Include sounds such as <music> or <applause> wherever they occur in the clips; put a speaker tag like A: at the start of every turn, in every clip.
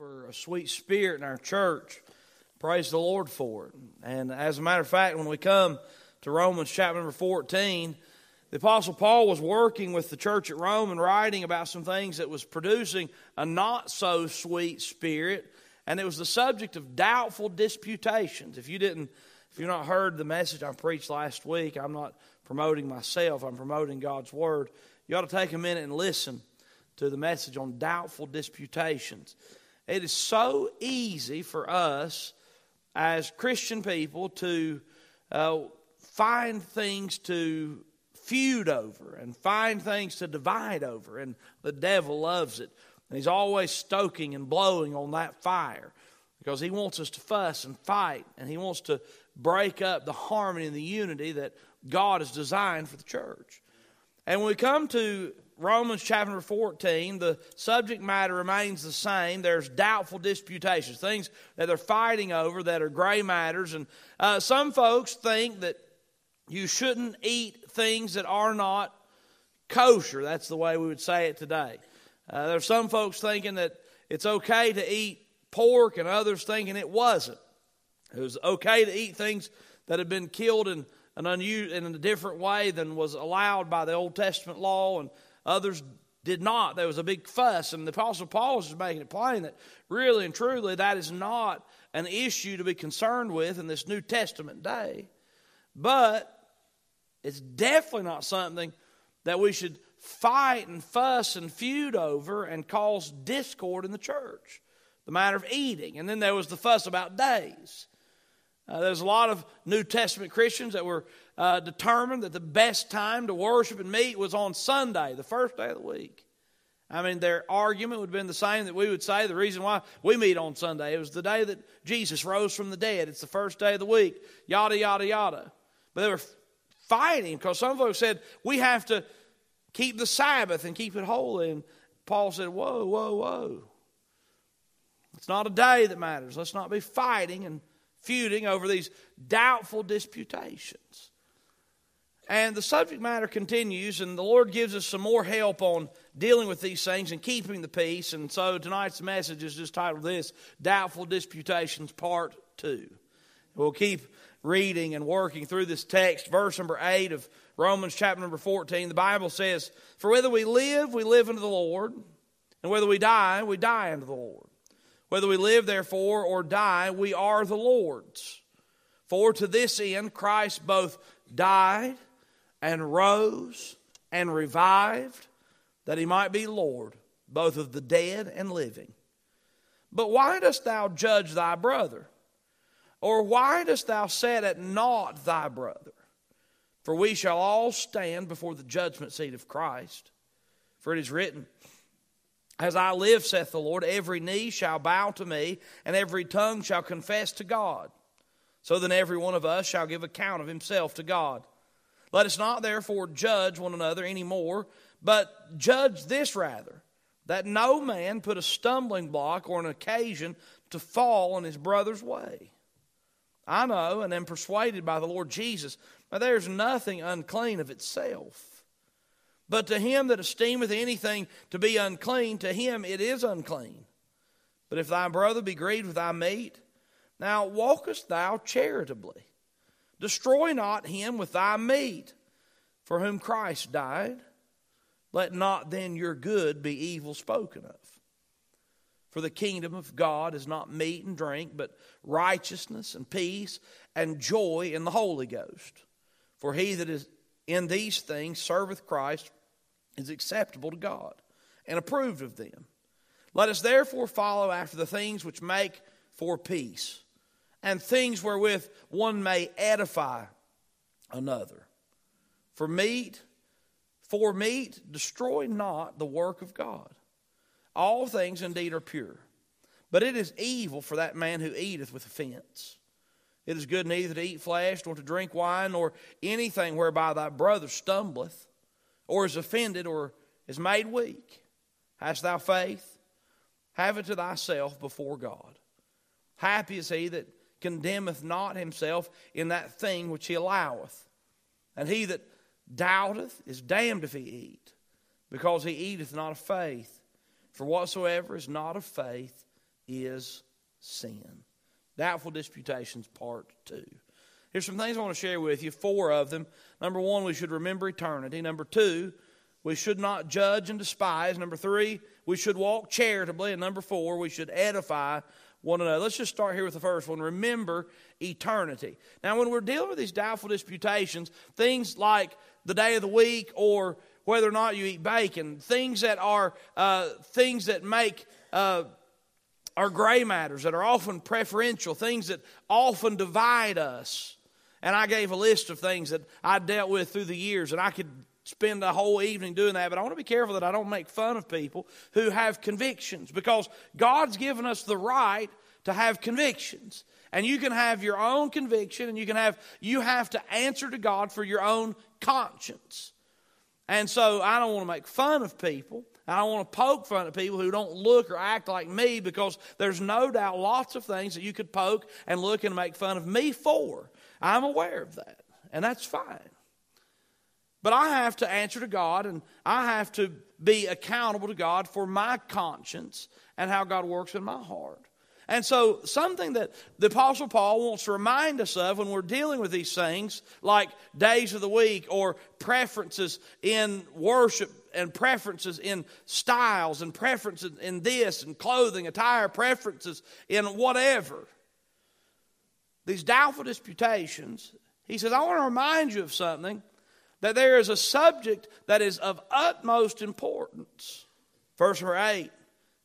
A: for a sweet spirit in our church. Praise the Lord for it. And as a matter of fact, when we come to Romans chapter number 14, the Apostle Paul was working with the church at Rome and writing about some things that was producing a not so sweet spirit. And it was the subject of doubtful disputations. If you didn't, if you've not heard the message I preached last week, I'm not promoting myself, I'm promoting God's Word. You ought to take a minute and listen to the message on doubtful disputations. It is so easy for us as Christian people to uh, find things to feud over and find things to divide over, and the devil loves it. And he's always stoking and blowing on that fire because he wants us to fuss and fight, and he wants to break up the harmony and the unity that God has designed for the church. And when we come to Romans chapter 14, the subject matter remains the same. There's doubtful disputations, things that they're fighting over that are gray matters. And uh, some folks think that you shouldn't eat things that are not kosher. That's the way we would say it today. Uh, there's some folks thinking that it's okay to eat pork, and others thinking it wasn't. It was okay to eat things that had been killed in an unusual, in a different way than was allowed by the Old Testament law, and Others did not. There was a big fuss, and the Apostle Paul is making it plain that really and truly that is not an issue to be concerned with in this New Testament day. But it's definitely not something that we should fight and fuss and feud over and cause discord in the church. The matter of eating. And then there was the fuss about days. Uh, there's a lot of New Testament Christians that were uh, determined that the best time to worship and meet was on Sunday, the first day of the week. I mean, their argument would have been the same that we would say the reason why we meet on Sunday. It was the day that Jesus rose from the dead. It's the first day of the week, yada, yada, yada. But they were fighting because some folks said, we have to keep the Sabbath and keep it holy. And Paul said, whoa, whoa, whoa. It's not a day that matters. Let's not be fighting and feuding over these doubtful disputations. And the subject matter continues, and the Lord gives us some more help on dealing with these things and keeping the peace. And so tonight's message is just titled this Doubtful Disputations, Part 2. We'll keep reading and working through this text. Verse number 8 of Romans chapter number 14, the Bible says, For whether we live, we live unto the Lord, and whether we die, we die unto the Lord. Whether we live, therefore, or die, we are the Lord's. For to this end Christ both died and rose and revived, that he might be Lord, both of the dead and living. But why dost thou judge thy brother? Or why dost thou set at naught thy brother? For we shall all stand before the judgment seat of Christ. For it is written, as I live, saith the Lord, every knee shall bow to me, and every tongue shall confess to God. So then every one of us shall give account of himself to God. Let us not therefore judge one another any more, but judge this rather, that no man put a stumbling block or an occasion to fall in his brother's way. I know and am persuaded by the Lord Jesus that there is nothing unclean of itself but to him that esteemeth anything to be unclean, to him it is unclean. But if thy brother be grieved with thy meat, now walkest thou charitably. Destroy not him with thy meat, for whom Christ died. Let not then your good be evil spoken of. For the kingdom of God is not meat and drink, but righteousness and peace and joy in the Holy Ghost. For he that is in these things serveth Christ is acceptable to God and approved of them. Let us therefore follow after the things which make for peace and things wherewith one may edify another. For meat, for meat, destroy not the work of God. All things indeed are pure, but it is evil for that man who eateth with offense. It is good neither to eat flesh, nor to drink wine, nor anything whereby thy brother stumbleth or is offended or is made weak? Hast thou faith? Have it to thyself before God. Happy is he that condemneth not himself in that thing which he alloweth. And he that doubteth is damned if he eat, because he eateth not of faith. For whatsoever is not of faith is sin. Doubtful disputations, part two. Here's some things I want to share with you, four of them. Number one, we should remember eternity. Number two, we should not judge and despise. Number three, we should walk charitably. And number four, we should edify one another. Let's just start here with the first one. Remember eternity. Now, when we're dealing with these doubtful disputations, things like the day of the week or whether or not you eat bacon, things that are uh, things that make uh, are gray matters that are often preferential, things that often divide us. And I gave a list of things that I dealt with through the years, and I could spend a whole evening doing that, but I want to be careful that I don't make fun of people who have convictions because God's given us the right to have convictions. And you can have your own conviction and you can have you have to answer to God for your own conscience. And so I don't want to make fun of people. I don't want to poke fun at people who don't look or act like me because there's no doubt lots of things that you could poke and look and make fun of me for. I'm aware of that, and that's fine. But I have to answer to God and I have to be accountable to God for my conscience and how God works in my heart. And so, something that the Apostle Paul wants to remind us of when we're dealing with these things, like days of the week or preferences in worship and preferences in styles and preferences in this and clothing, attire, preferences in whatever. These doubtful disputations, he says, I want to remind you of something that there is a subject that is of utmost importance. Verse number 8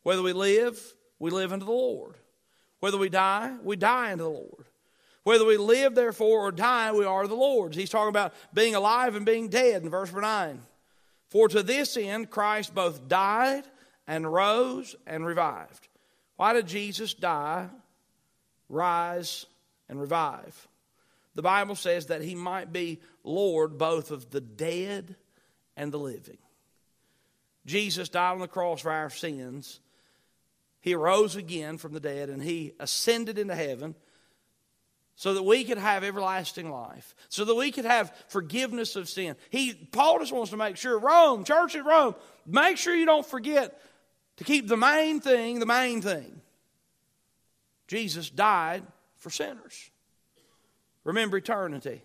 A: whether we live, we live unto the Lord. Whether we die, we die unto the Lord. Whether we live, therefore, or die, we are the Lord's. He's talking about being alive and being dead in verse number 9. For to this end Christ both died and rose and revived. Why did Jesus die, rise, and revive? The Bible says that he might be Lord both of the dead and the living. Jesus died on the cross for our sins. He arose again from the dead and he ascended into heaven so that we could have everlasting life, so that we could have forgiveness of sin. He Paul just wants to make sure Rome, church at Rome, make sure you don't forget to keep the main thing the main thing. Jesus died for sinners. Remember eternity.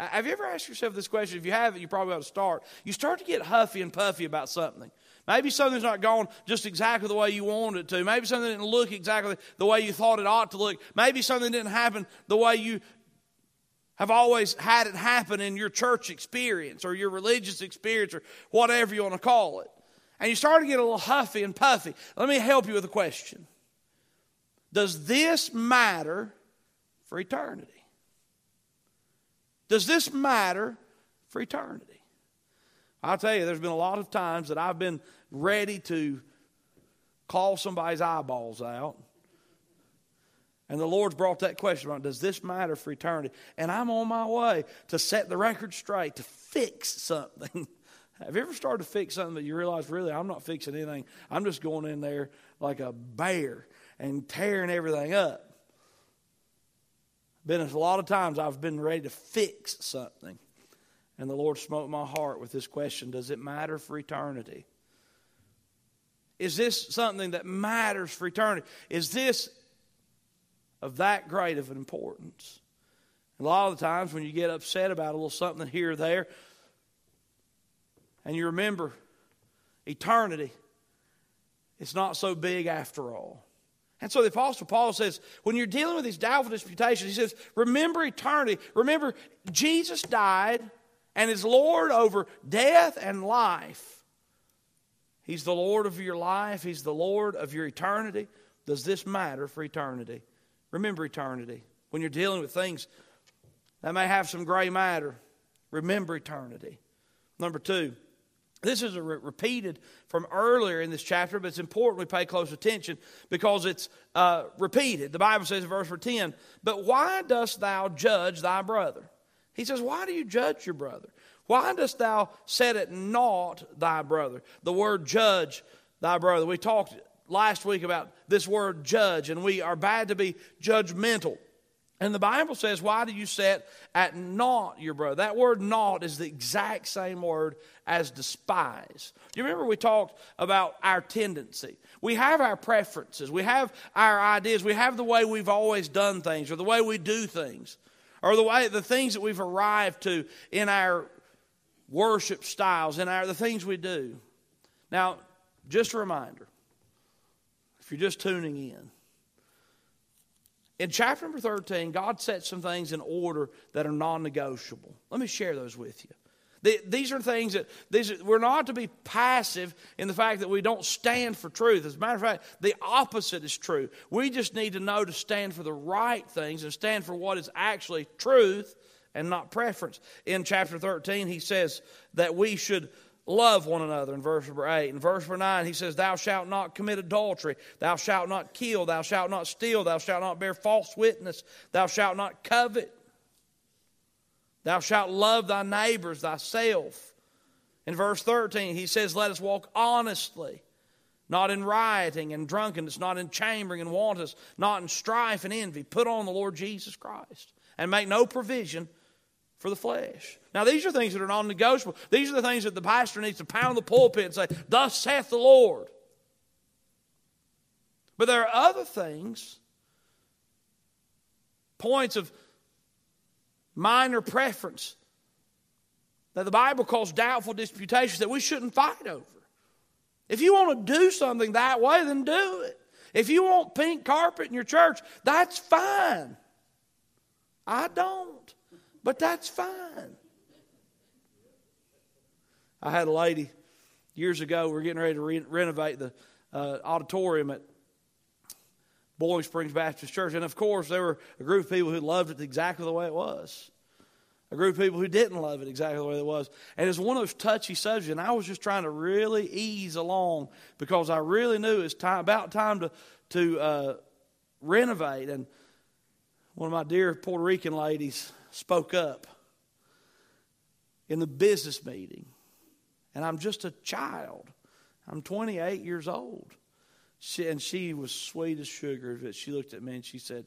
A: Uh, have you ever asked yourself this question? If you haven't, you probably ought to start. You start to get huffy and puffy about something. Maybe something's not going just exactly the way you wanted it to. Maybe something didn't look exactly the way you thought it ought to look. Maybe something didn't happen the way you have always had it happen in your church experience or your religious experience or whatever you want to call it. And you start to get a little huffy and puffy. Let me help you with a question Does this matter for eternity? Does this matter for eternity? I'll tell you, there's been a lot of times that I've been ready to call somebody's eyeballs out. And the Lord's brought that question about does this matter for eternity? And I'm on my way to set the record straight, to fix something. <laughs> Have you ever started to fix something that you realize, really, I'm not fixing anything? I'm just going in there like a bear and tearing everything up. Been a lot of times I've been ready to fix something. And the Lord smote my heart with this question Does it matter for eternity? Is this something that matters for eternity? Is this of that great of an importance? A lot of the times when you get upset about a little something here or there, and you remember eternity, it's not so big after all. And so the Apostle Paul says, when you're dealing with these doubtful disputations, he says, remember eternity. Remember, Jesus died and is Lord over death and life. He's the Lord of your life, He's the Lord of your eternity. Does this matter for eternity? Remember eternity. When you're dealing with things that may have some gray matter, remember eternity. Number two, this is re- repeated from earlier in this chapter, but it's important we pay close attention because it's uh, repeated. The Bible says in verse 10, But why dost thou judge thy brother? He says, Why do you judge your brother? Why dost thou set at naught thy brother? The word judge thy brother. We talked last week about this word judge, and we are bad to be judgmental. And the Bible says, Why do you set at naught your brother? That word naught is the exact same word as despise. Do you remember we talked about our tendency? We have our preferences, we have our ideas, we have the way we've always done things, or the way we do things, or the way the things that we've arrived to in our worship styles, in our the things we do. Now, just a reminder, if you're just tuning in in chapter number 13, God set some things in order that are non negotiable. Let me share those with you. These are things that these are, we're not to be passive in the fact that we don't stand for truth. As a matter of fact, the opposite is true. We just need to know to stand for the right things and stand for what is actually truth and not preference. In chapter 13, he says that we should love one another in verse number 8. In verse number 9, he says, Thou shalt not commit adultery, thou shalt not kill, thou shalt not steal, thou shalt not bear false witness, thou shalt not covet, thou shalt love thy neighbors thyself. In verse 13, he says, Let us walk honestly. Not in rioting and drunkenness, not in chambering and wantonness, not in strife and envy. Put on the Lord Jesus Christ and make no provision for the flesh. Now, these are things that are non negotiable. These are the things that the pastor needs to pound the pulpit and say, Thus saith the Lord. But there are other things, points of minor preference, that the Bible calls doubtful disputations that we shouldn't fight over. If you want to do something that way, then do it. If you want pink carpet in your church, that's fine. I don't. But that's fine. I had a lady years ago, we were getting ready to re- renovate the uh, auditorium at Boiling Springs Baptist Church. And of course, there were a group of people who loved it exactly the way it was. A group of people who didn't love it exactly the way it was. And it's one of those touchy subjects. And I was just trying to really ease along because I really knew it was time, about time to, to uh, renovate. And one of my dear Puerto Rican ladies spoke up in the business meeting. And I'm just a child. I'm 28 years old. She, and she was sweet as sugar. But she looked at me and she said,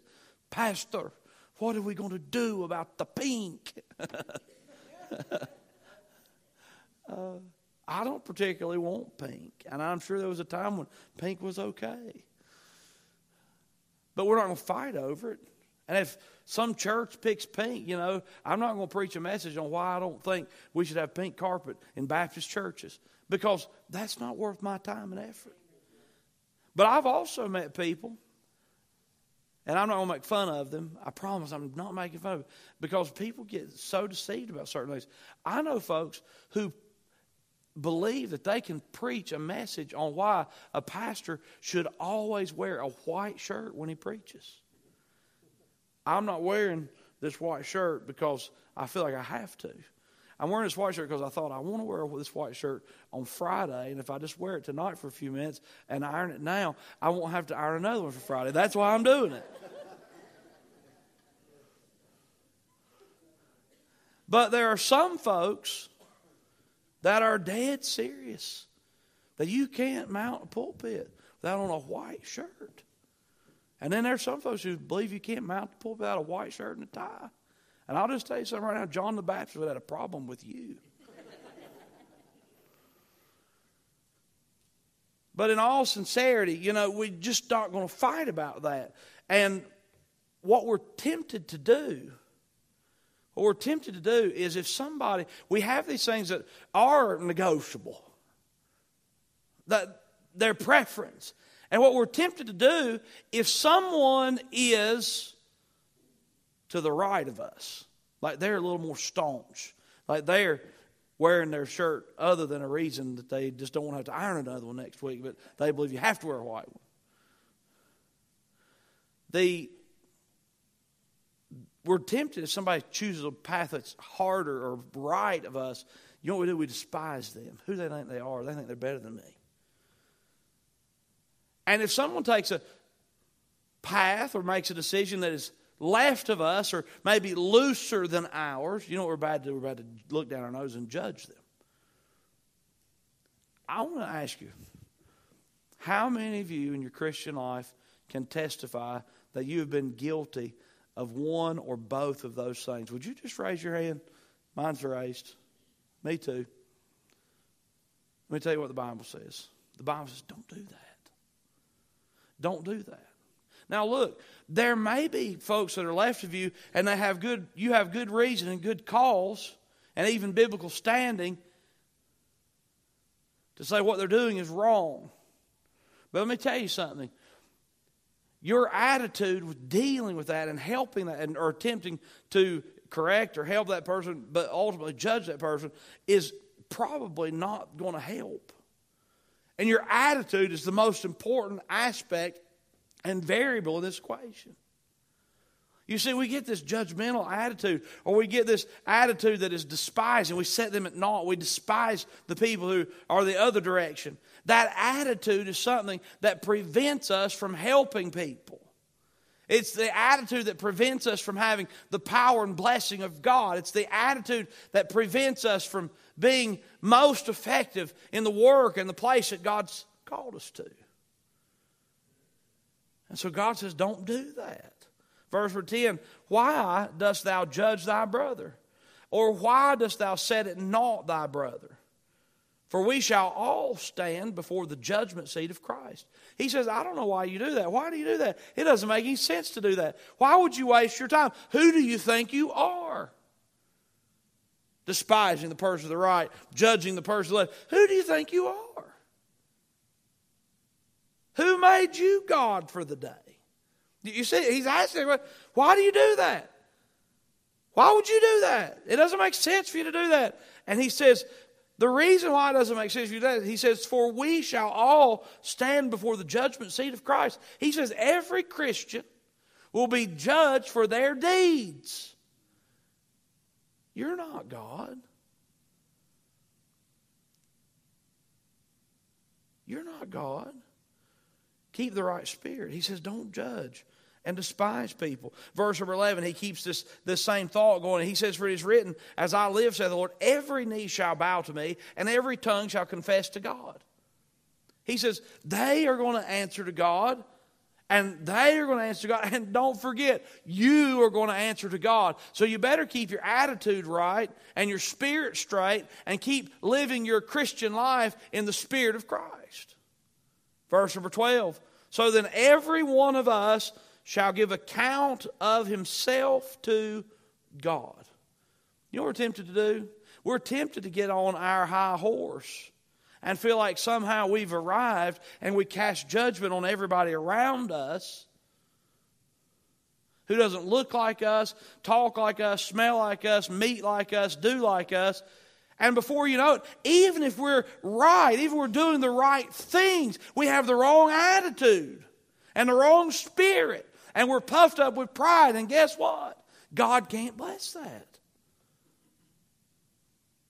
A: Pastor, what are we going to do about the pink? <laughs> uh, I don't particularly want pink. And I'm sure there was a time when pink was okay. But we're not going to fight over it. And if some church picks pink, you know, I'm not going to preach a message on why I don't think we should have pink carpet in Baptist churches because that's not worth my time and effort. But I've also met people, and I'm not going to make fun of them. I promise I'm not making fun of them because people get so deceived about certain things. I know folks who believe that they can preach a message on why a pastor should always wear a white shirt when he preaches. I'm not wearing this white shirt because I feel like I have to. I'm wearing this white shirt because I thought I want to wear this white shirt on Friday, and if I just wear it tonight for a few minutes and iron it now, I won't have to iron another one for Friday. That's why I'm doing it. but there are some folks that are dead serious that you can't mount a pulpit without on a white shirt. And then there's some folks who believe you can't mount the pulpit without a white shirt and a tie. And I'll just tell you something right now John the Baptist had a problem with you. but in all sincerity, you know, we're just not going to fight about that. And what we're tempted to do, what we're tempted to do is if somebody, we have these things that are negotiable, that their preference. And what we're tempted to do, if someone is to the right of us, like they're a little more staunch, like they're wearing their shirt other than a reason that they just don't want to have to iron another one next week, but they believe you have to wear a white one. The we're tempted if somebody chooses a path that's harder or right of us, you know what we do? We despise them. Who they think they are? They think they're better than me. And if someone takes a path or makes a decision that is left of us or maybe looser than ours, you know what we're about to do? We're about to look down our nose and judge them. I want to ask you how many of you in your Christian life can testify that you have been guilty of one or both of those things. Would you just raise your hand? Mine's raised. Me too. Let me tell you what the Bible says. The Bible says, don't do that. Don't do that. Now look, there may be folks that are left of you and they have good you have good reason and good cause and even biblical standing to say what they're doing is wrong. But let me tell you something. Your attitude with dealing with that and helping that and, or attempting to correct or help that person, but ultimately judge that person, is probably not going to help. And your attitude is the most important aspect and variable in this equation. You see, we get this judgmental attitude, or we get this attitude that is despised, and we set them at naught. We despise the people who are the other direction. That attitude is something that prevents us from helping people. It's the attitude that prevents us from having the power and blessing of God. It's the attitude that prevents us from being most effective in the work and the place that God's called us to. And so God says, don't do that. Verse 10 Why dost thou judge thy brother? Or why dost thou set at naught thy brother? For we shall all stand before the judgment seat of Christ. He says, I don't know why you do that. Why do you do that? It doesn't make any sense to do that. Why would you waste your time? Who do you think you are? Despising the person to the right, judging the person to the left. Who do you think you are? Who made you God for the day? You see, he's asking, why do you do that? Why would you do that? It doesn't make sense for you to do that. And he says, the reason why it doesn't make sense for you to do that, he says, for we shall all stand before the judgment seat of Christ. He says, every Christian will be judged for their deeds. You're not God. You're not God. Keep the right spirit. He says, don't judge and despise people. Verse number 11, he keeps this, this same thought going. He says, For it is written, As I live, saith the Lord, every knee shall bow to me, and every tongue shall confess to God. He says, They are going to answer to God, and they are going to answer to God. <laughs> And don't forget, you are going to answer to God. So you better keep your attitude right and your spirit straight, and keep living your Christian life in the spirit of Christ. Verse number 12. So then, every one of us shall give account of himself to God. You know what we're tempted to do? We're tempted to get on our high horse and feel like somehow we've arrived and we cast judgment on everybody around us who doesn't look like us, talk like us, smell like us, meet like us, do like us. And before you know it, even if we're right, even if we're doing the right things, we have the wrong attitude and the wrong spirit and we're puffed up with pride. And guess what? God can't bless that.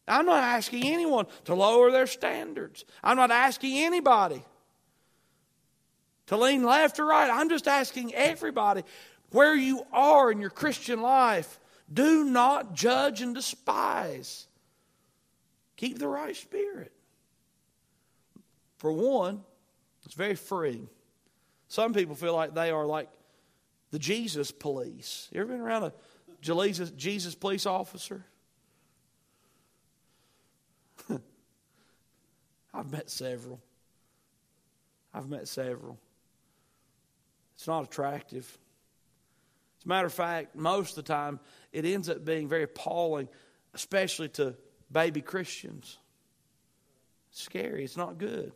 A: I'm not asking anyone to lower their standards. I'm not asking anybody to lean left or right. I'm just asking everybody where you are in your Christian life, do not judge and despise. Keep the right spirit. For one, it's very freeing. Some people feel like they are like the Jesus police. You ever been around a Jesus, Jesus police officer? <laughs> I've met several. I've met several. It's not attractive. As a matter of fact, most of the time, it ends up being very appalling, especially to baby Christians. Scary. It's not good.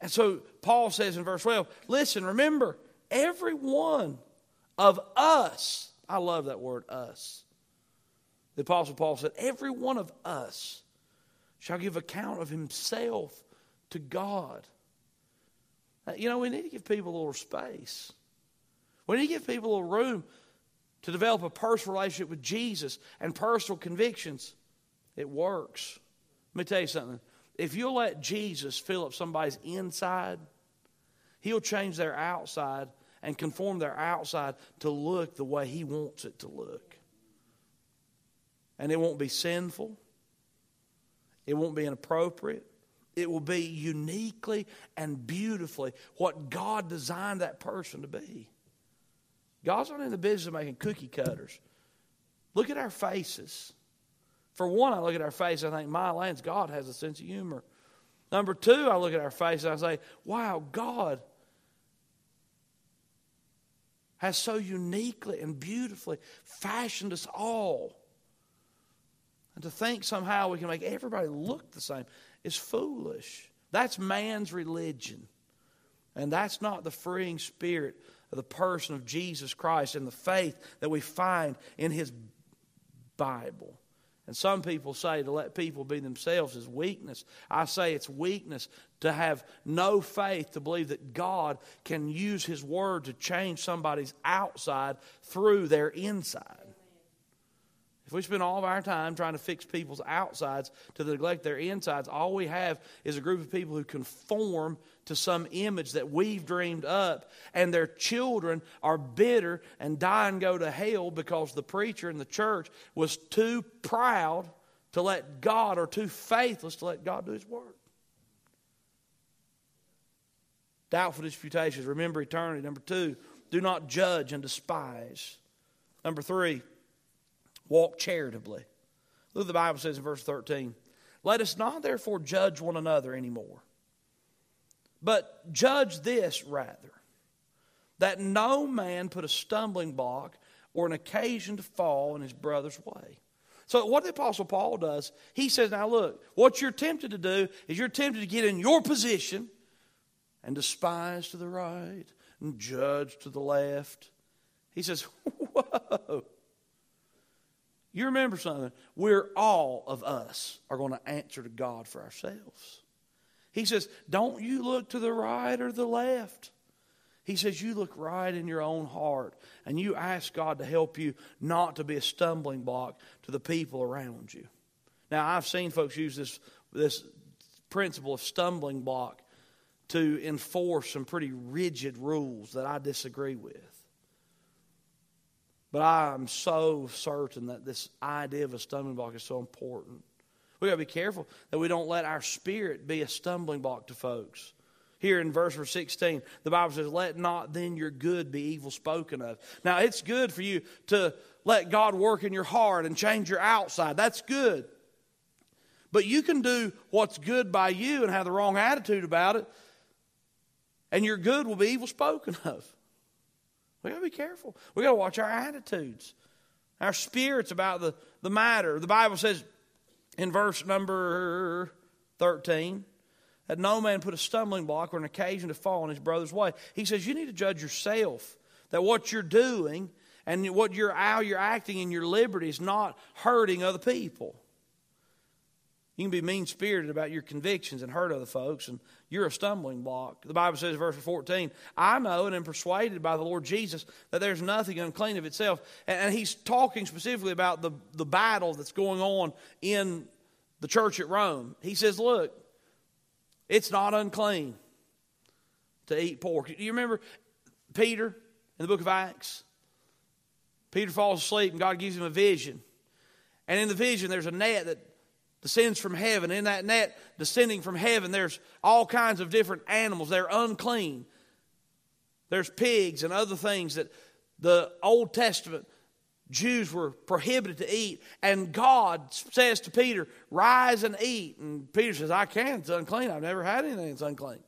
A: And so Paul says in verse 12, listen, remember, Every one of us, I love that word, us. The Apostle Paul said, Every one of us shall give account of himself to God. Uh, you know, we need to give people a little space. We need to give people a little room to develop a personal relationship with Jesus and personal convictions. It works. Let me tell you something. If you'll let Jesus fill up somebody's inside, He'll change their outside and conform their outside to look the way He wants it to look. And it won't be sinful, it won't be inappropriate. It will be uniquely and beautifully what God designed that person to be. God's not in the business of making cookie cutters. Look at our faces. For one, I look at our face, and I think, my lands, God has a sense of humor. Number two, I look at our face and I say, wow, God has so uniquely and beautifully fashioned us all. And to think somehow we can make everybody look the same is foolish. That's man's religion. And that's not the freeing spirit of the person of Jesus Christ and the faith that we find in his Bible. And some people say to let people be themselves is weakness. I say it's weakness to have no faith to believe that God can use His Word to change somebody's outside through their inside. If we spend all of our time trying to fix people's outsides to neglect their insides, all we have is a group of people who conform to some image that we've dreamed up, and their children are bitter and die and go to hell because the preacher in the church was too proud to let God or too faithless to let God do His work. Doubtful disputations, remember eternity. Number two, do not judge and despise. Number three, Walk charitably. Look the Bible says in verse 13. Let us not therefore judge one another anymore, but judge this rather, that no man put a stumbling block or an occasion to fall in his brother's way. So, what the Apostle Paul does, he says, Now look, what you're tempted to do is you're tempted to get in your position and despise to the right and judge to the left. He says, <laughs> Whoa. You remember something? We're all of us are going to answer to God for ourselves. He says, Don't you look to the right or the left. He says, You look right in your own heart and you ask God to help you not to be a stumbling block to the people around you. Now, I've seen folks use this, this principle of stumbling block to enforce some pretty rigid rules that I disagree with. But I'm so certain that this idea of a stumbling block is so important. We got to be careful that we don't let our spirit be a stumbling block to folks. Here in verse 16, the Bible says, Let not then your good be evil spoken of. Now, it's good for you to let God work in your heart and change your outside. That's good. But you can do what's good by you and have the wrong attitude about it, and your good will be evil spoken of. We got to be careful. We got to watch our attitudes, our spirits about the, the matter. The Bible says in verse number 13 that no man put a stumbling block or an occasion to fall in his brother's way. He says you need to judge yourself that what you're doing and what you're how you're acting in your liberty is not hurting other people. You can be mean spirited about your convictions and hurt other folks, and you're a stumbling block. The Bible says verse 14, I know and am persuaded by the Lord Jesus that there's nothing unclean of itself. And he's talking specifically about the, the battle that's going on in the church at Rome. He says, Look, it's not unclean to eat pork. Do you remember Peter in the book of Acts? Peter falls asleep and God gives him a vision. And in the vision, there's a net that descends from heaven. In that net descending from heaven, there's all kinds of different animals. They're unclean. There's pigs and other things that the Old Testament Jews were prohibited to eat. And God says to Peter, Rise and eat. And Peter says, I can't. It's unclean. I've never had anything that's unclean.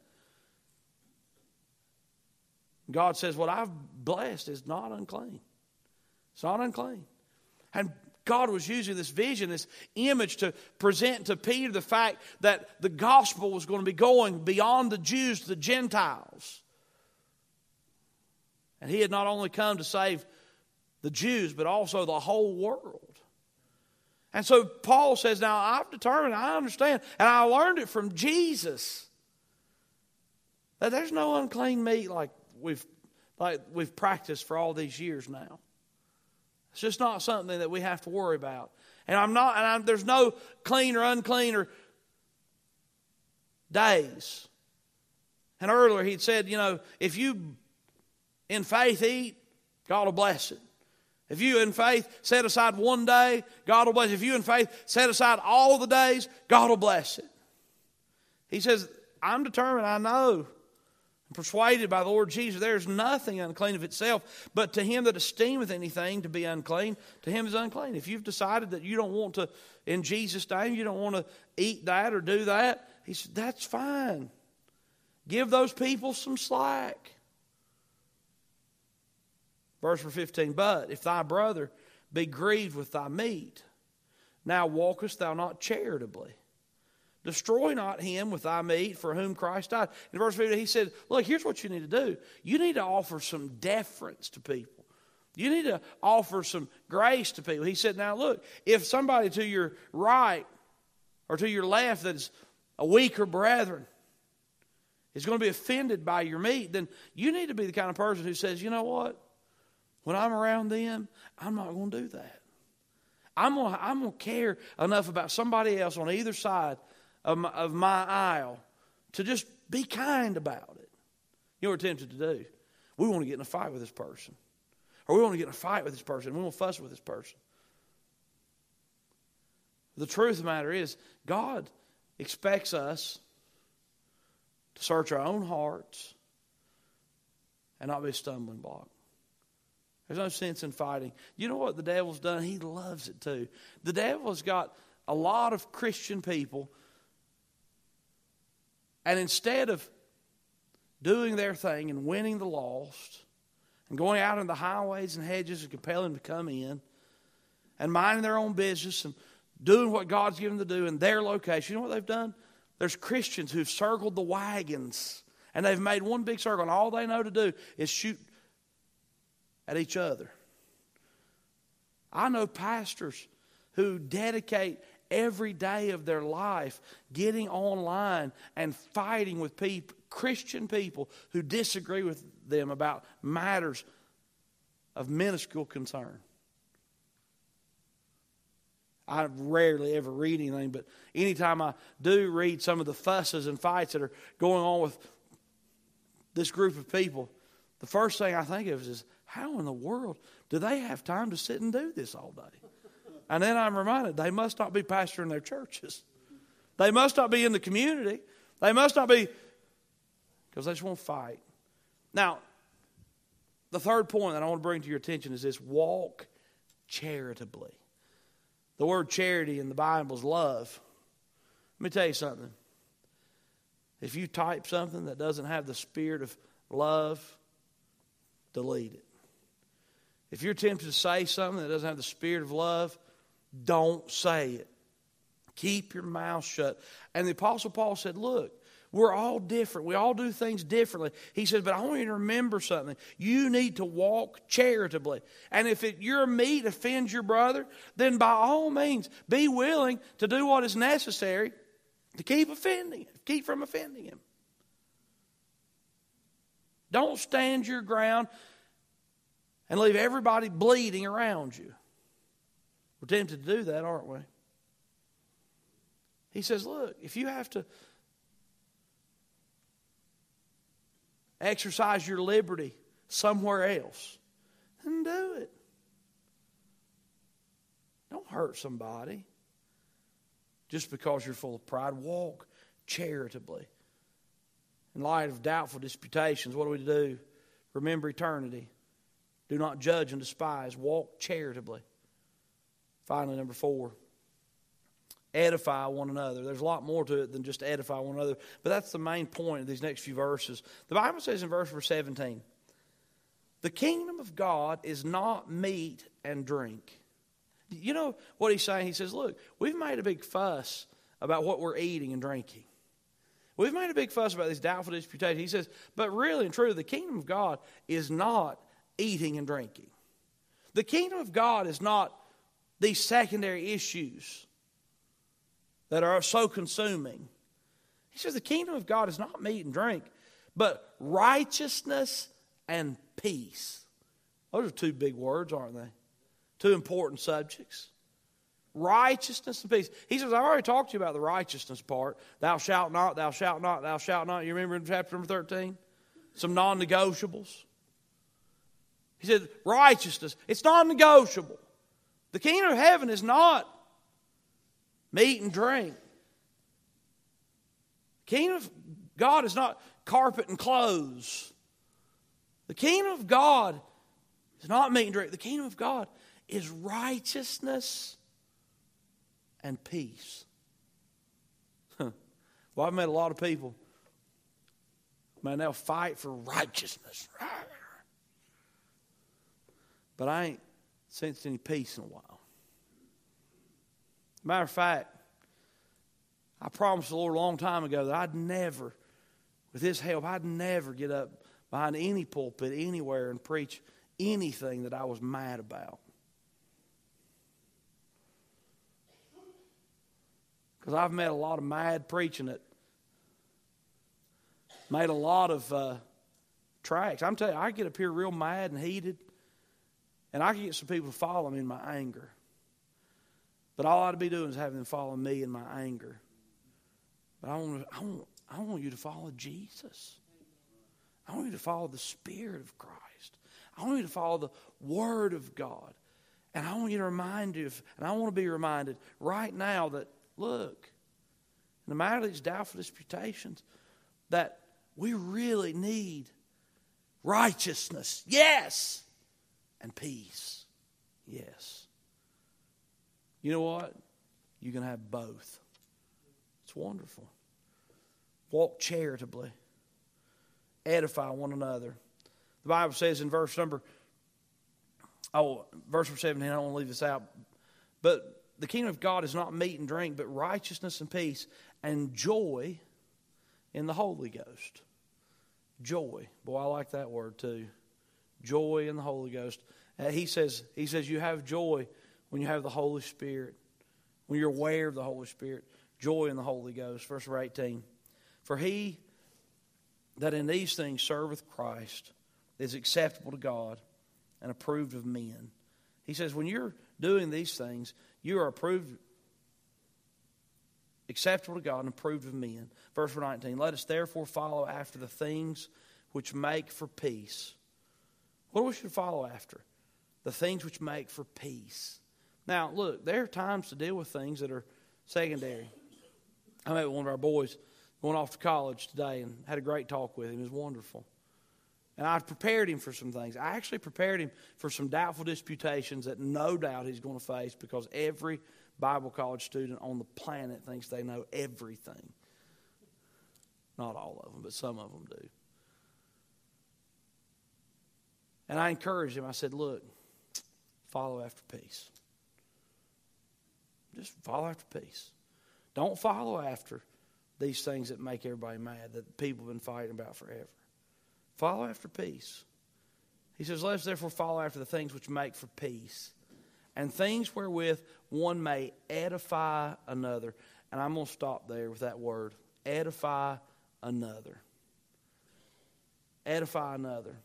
A: God says, What I've blessed is not unclean. It's not unclean. And God was using this vision, this image to present to Peter the fact that the gospel was going to be going beyond the Jews to the Gentiles. And he had not only come to save the Jews, but also the whole world. And so Paul says, Now I've determined, I understand, and I learned it from Jesus. That there's no unclean meat like we've like we've practiced for all these years now. It's just not something that we have to worry about. And I'm not, and I'm, there's no clean or unclean or days. And earlier he'd said, you know, if you in faith eat, God will bless it. If you in faith set aside one day, God will bless it. If you in faith set aside all the days, God will bless it. He says, I'm determined, I know. Persuaded by the Lord Jesus, there is nothing unclean of itself, but to him that esteemeth anything to be unclean, to him is unclean. If you've decided that you don't want to, in Jesus' name, you don't want to eat that or do that, he said, that's fine. Give those people some slack. Verse 15, but if thy brother be grieved with thy meat, now walkest thou not charitably. Destroy not him with thy meat for whom Christ died. In verse 15, he said, Look, here's what you need to do. You need to offer some deference to people. You need to offer some grace to people. He said, Now look, if somebody to your right or to your left that is a weaker brethren is going to be offended by your meat, then you need to be the kind of person who says, You know what? When I'm around them, I'm not going to do that. I'm going to, I'm going to care enough about somebody else on either side of my, of my aisle to just be kind about it. You know what we're tempted to do? We want to get in a fight with this person. Or we want to get in a fight with this person. We want to fuss with this person. The truth of the matter is, God expects us to search our own hearts and not be a stumbling block. There's no sense in fighting. You know what the devil's done? He loves it too. The devil's got a lot of Christian people and instead of doing their thing and winning the lost and going out in the highways and hedges and compelling them to come in and minding their own business and doing what God's given them to do in their location, you know what they've done? There's Christians who've circled the wagons and they've made one big circle, and all they know to do is shoot at each other. I know pastors who dedicate every day of their life getting online and fighting with people, Christian people who disagree with them about matters of minuscule concern. I rarely ever read anything, but anytime I do read some of the fusses and fights that are going on with this group of people, the first thing I think of is how in the world do they have time to sit and do this all day? And then I'm reminded they must not be pastoring their churches. They must not be in the community. They must not be, because they just want to fight. Now, the third point that I want to bring to your attention is this walk charitably. The word charity in the Bible is love. Let me tell you something. If you type something that doesn't have the spirit of love, delete it. If you're tempted to say something that doesn't have the spirit of love, don't say it. Keep your mouth shut. And the Apostle Paul said, Look, we're all different. We all do things differently. He said, But I want you to remember something. You need to walk charitably. And if it, your meat offends your brother, then by all means, be willing to do what is necessary to keep offending keep from offending him. Don't stand your ground and leave everybody bleeding around you. We're tempted to do that, aren't we? He says, Look, if you have to exercise your liberty somewhere else, then do it. Don't hurt somebody just because you're full of pride. Walk charitably. In light of doubtful disputations, what do we do? Remember eternity. Do not judge and despise. Walk charitably. Finally, number four, edify one another. There's a lot more to it than just edify one another, but that's the main point of these next few verses. The Bible says in verse 17, the kingdom of God is not meat and drink. You know what he's saying? He says, Look, we've made a big fuss about what we're eating and drinking. We've made a big fuss about these doubtful disputations. He says, But really and truly, the kingdom of God is not eating and drinking. The kingdom of God is not these secondary issues that are so consuming. He says the kingdom of God is not meat and drink, but righteousness and peace. Those are two big words, aren't they? Two important subjects. Righteousness and peace. He says, I've already talked to you about the righteousness part. Thou shalt not, thou shalt not, thou shalt not. You remember in chapter number 13? Some non negotiables. He said, righteousness, it's non negotiable. The kingdom of heaven is not meat and drink. The kingdom of God is not carpet and clothes. The kingdom of God is not meat and drink. The kingdom of God is righteousness and peace. well, I've met a lot of people. Man, they'll fight for righteousness. But I ain't sensed any peace in a while. Matter of fact, I promised the Lord a long time ago that I'd never, with His help, I'd never get up behind any pulpit anywhere and preach anything that I was mad about. Because I've met a lot of mad preaching that made a lot of uh, tracks. I'm telling you, I get up here real mad and heated, and I can get some people to follow me in my anger. But all I ought to be doing is having them follow me in my anger. But I want, I want, I want you to follow Jesus. I want you to follow the Spirit of Christ. I want you to follow the Word of God. And I want you to remind you, and I want to be reminded right now that, look, no matter these doubtful disputations, that we really need righteousness, yes, and peace, yes. You know what? You can have both. It's wonderful. Walk charitably edify one another. The Bible says in verse number, oh, verse number 17, I don't want to leave this out. But the kingdom of God is not meat and drink, but righteousness and peace and joy in the Holy Ghost. Joy. Boy, I like that word too. Joy in the Holy Ghost. Uh, he says, he says you have joy when you have the Holy Spirit, when you're aware of the Holy Spirit. Joy in the Holy Ghost. Verse 18. For he that in these things serveth Christ is acceptable to God and approved of men. He says, when you're doing these things, you are approved, acceptable to God and approved of men. Verse 19, let us therefore follow after the things which make for peace. What we should follow after? The things which make for peace. Now, look, there are times to deal with things that are secondary. I met one of our boys going off to college today and had a great talk with him. It was wonderful. And I prepared him for some things. I actually prepared him for some doubtful disputations that no doubt he's going to face because every Bible college student on the planet thinks they know everything. Not all of them, but some of them do. And I encouraged him. I said, Look, follow after peace. Just follow after peace. Don't follow after these things that make everybody mad that people have been fighting about forever. Follow after peace. He says, Let us therefore follow after the things which make for peace, and things wherewith one may edify another. And I'm going to stop there with that word edify another. Edify another.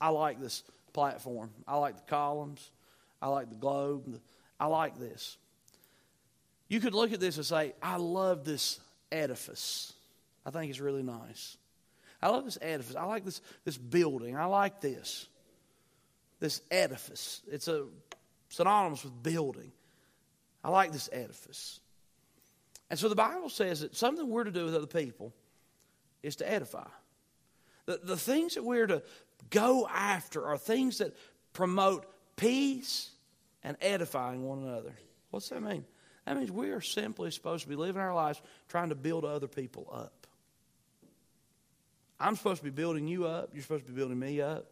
A: I like this platform. I like the columns. I like the globe. I like this. You could look at this and say, I love this edifice. I think it's really nice. I love this edifice. I like this, this building. I like this. This edifice. It's a synonymous with building. I like this edifice. And so the Bible says that something we're to do with other people is to edify. The, the things that we're to go after are things that promote peace and edifying one another. What's that mean? That means we are simply supposed to be living our lives trying to build other people up. I'm supposed to be building you up. You're supposed to be building me up.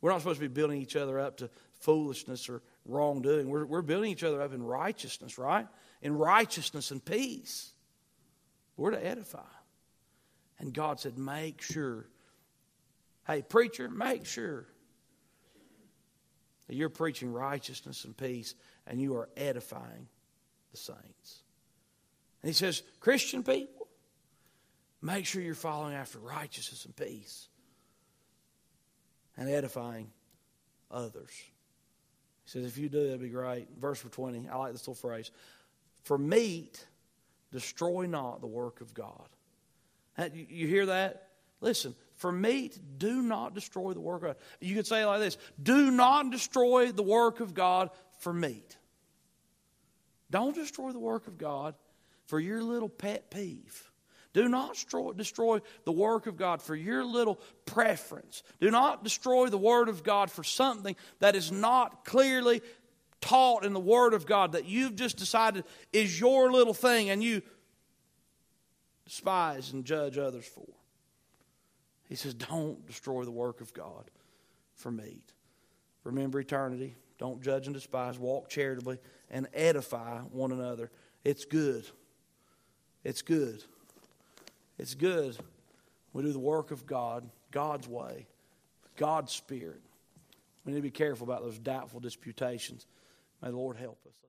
A: We're not supposed to be building each other up to foolishness or wrongdoing. We're, we're building each other up in righteousness, right? In righteousness and peace. We're to edify. And God said, make sure. Hey, preacher, make sure that you're preaching righteousness and peace and you are edifying the saints. And he says, Christian people, make sure you're following after righteousness and peace and edifying others. He says, if you do, that'd be great. Verse 20, I like this little phrase. For meat, destroy not the work of God. You hear that? Listen, for meat, do not destroy the work of God. You could say it like this Do not destroy the work of God for meat. Don't destroy the work of God for your little pet peeve. Do not destroy, destroy the work of God for your little preference. Do not destroy the Word of God for something that is not clearly taught in the Word of God that you've just decided is your little thing and you despise and judge others for. He says, Don't destroy the work of God for meat. Remember eternity. Don't judge and despise. Walk charitably and edify one another. It's good. It's good. It's good. We do the work of God, God's way, God's Spirit. We need to be careful about those doubtful disputations. May the Lord help us.